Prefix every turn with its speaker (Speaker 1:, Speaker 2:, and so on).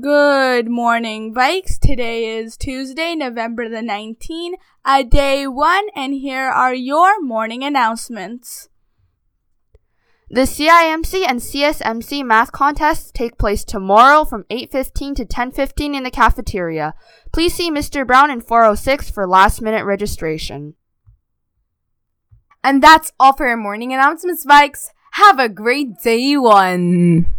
Speaker 1: Good morning, Vikes. Today is Tuesday, November the 19th, a day one, and here are your morning announcements.
Speaker 2: The CIMC and CSMC math contests take place tomorrow from 8:15 to 10:15 in the cafeteria. Please see Mr. Brown in 406 for last-minute registration.
Speaker 3: And that's all for your morning announcements, Vikes. Have a great day, one.